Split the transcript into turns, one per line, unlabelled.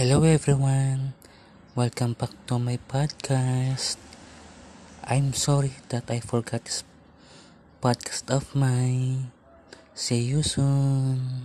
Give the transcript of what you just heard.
Hello everyone, welcome back to my podcast. I'm sorry that I forgot this podcast of mine. See you soon.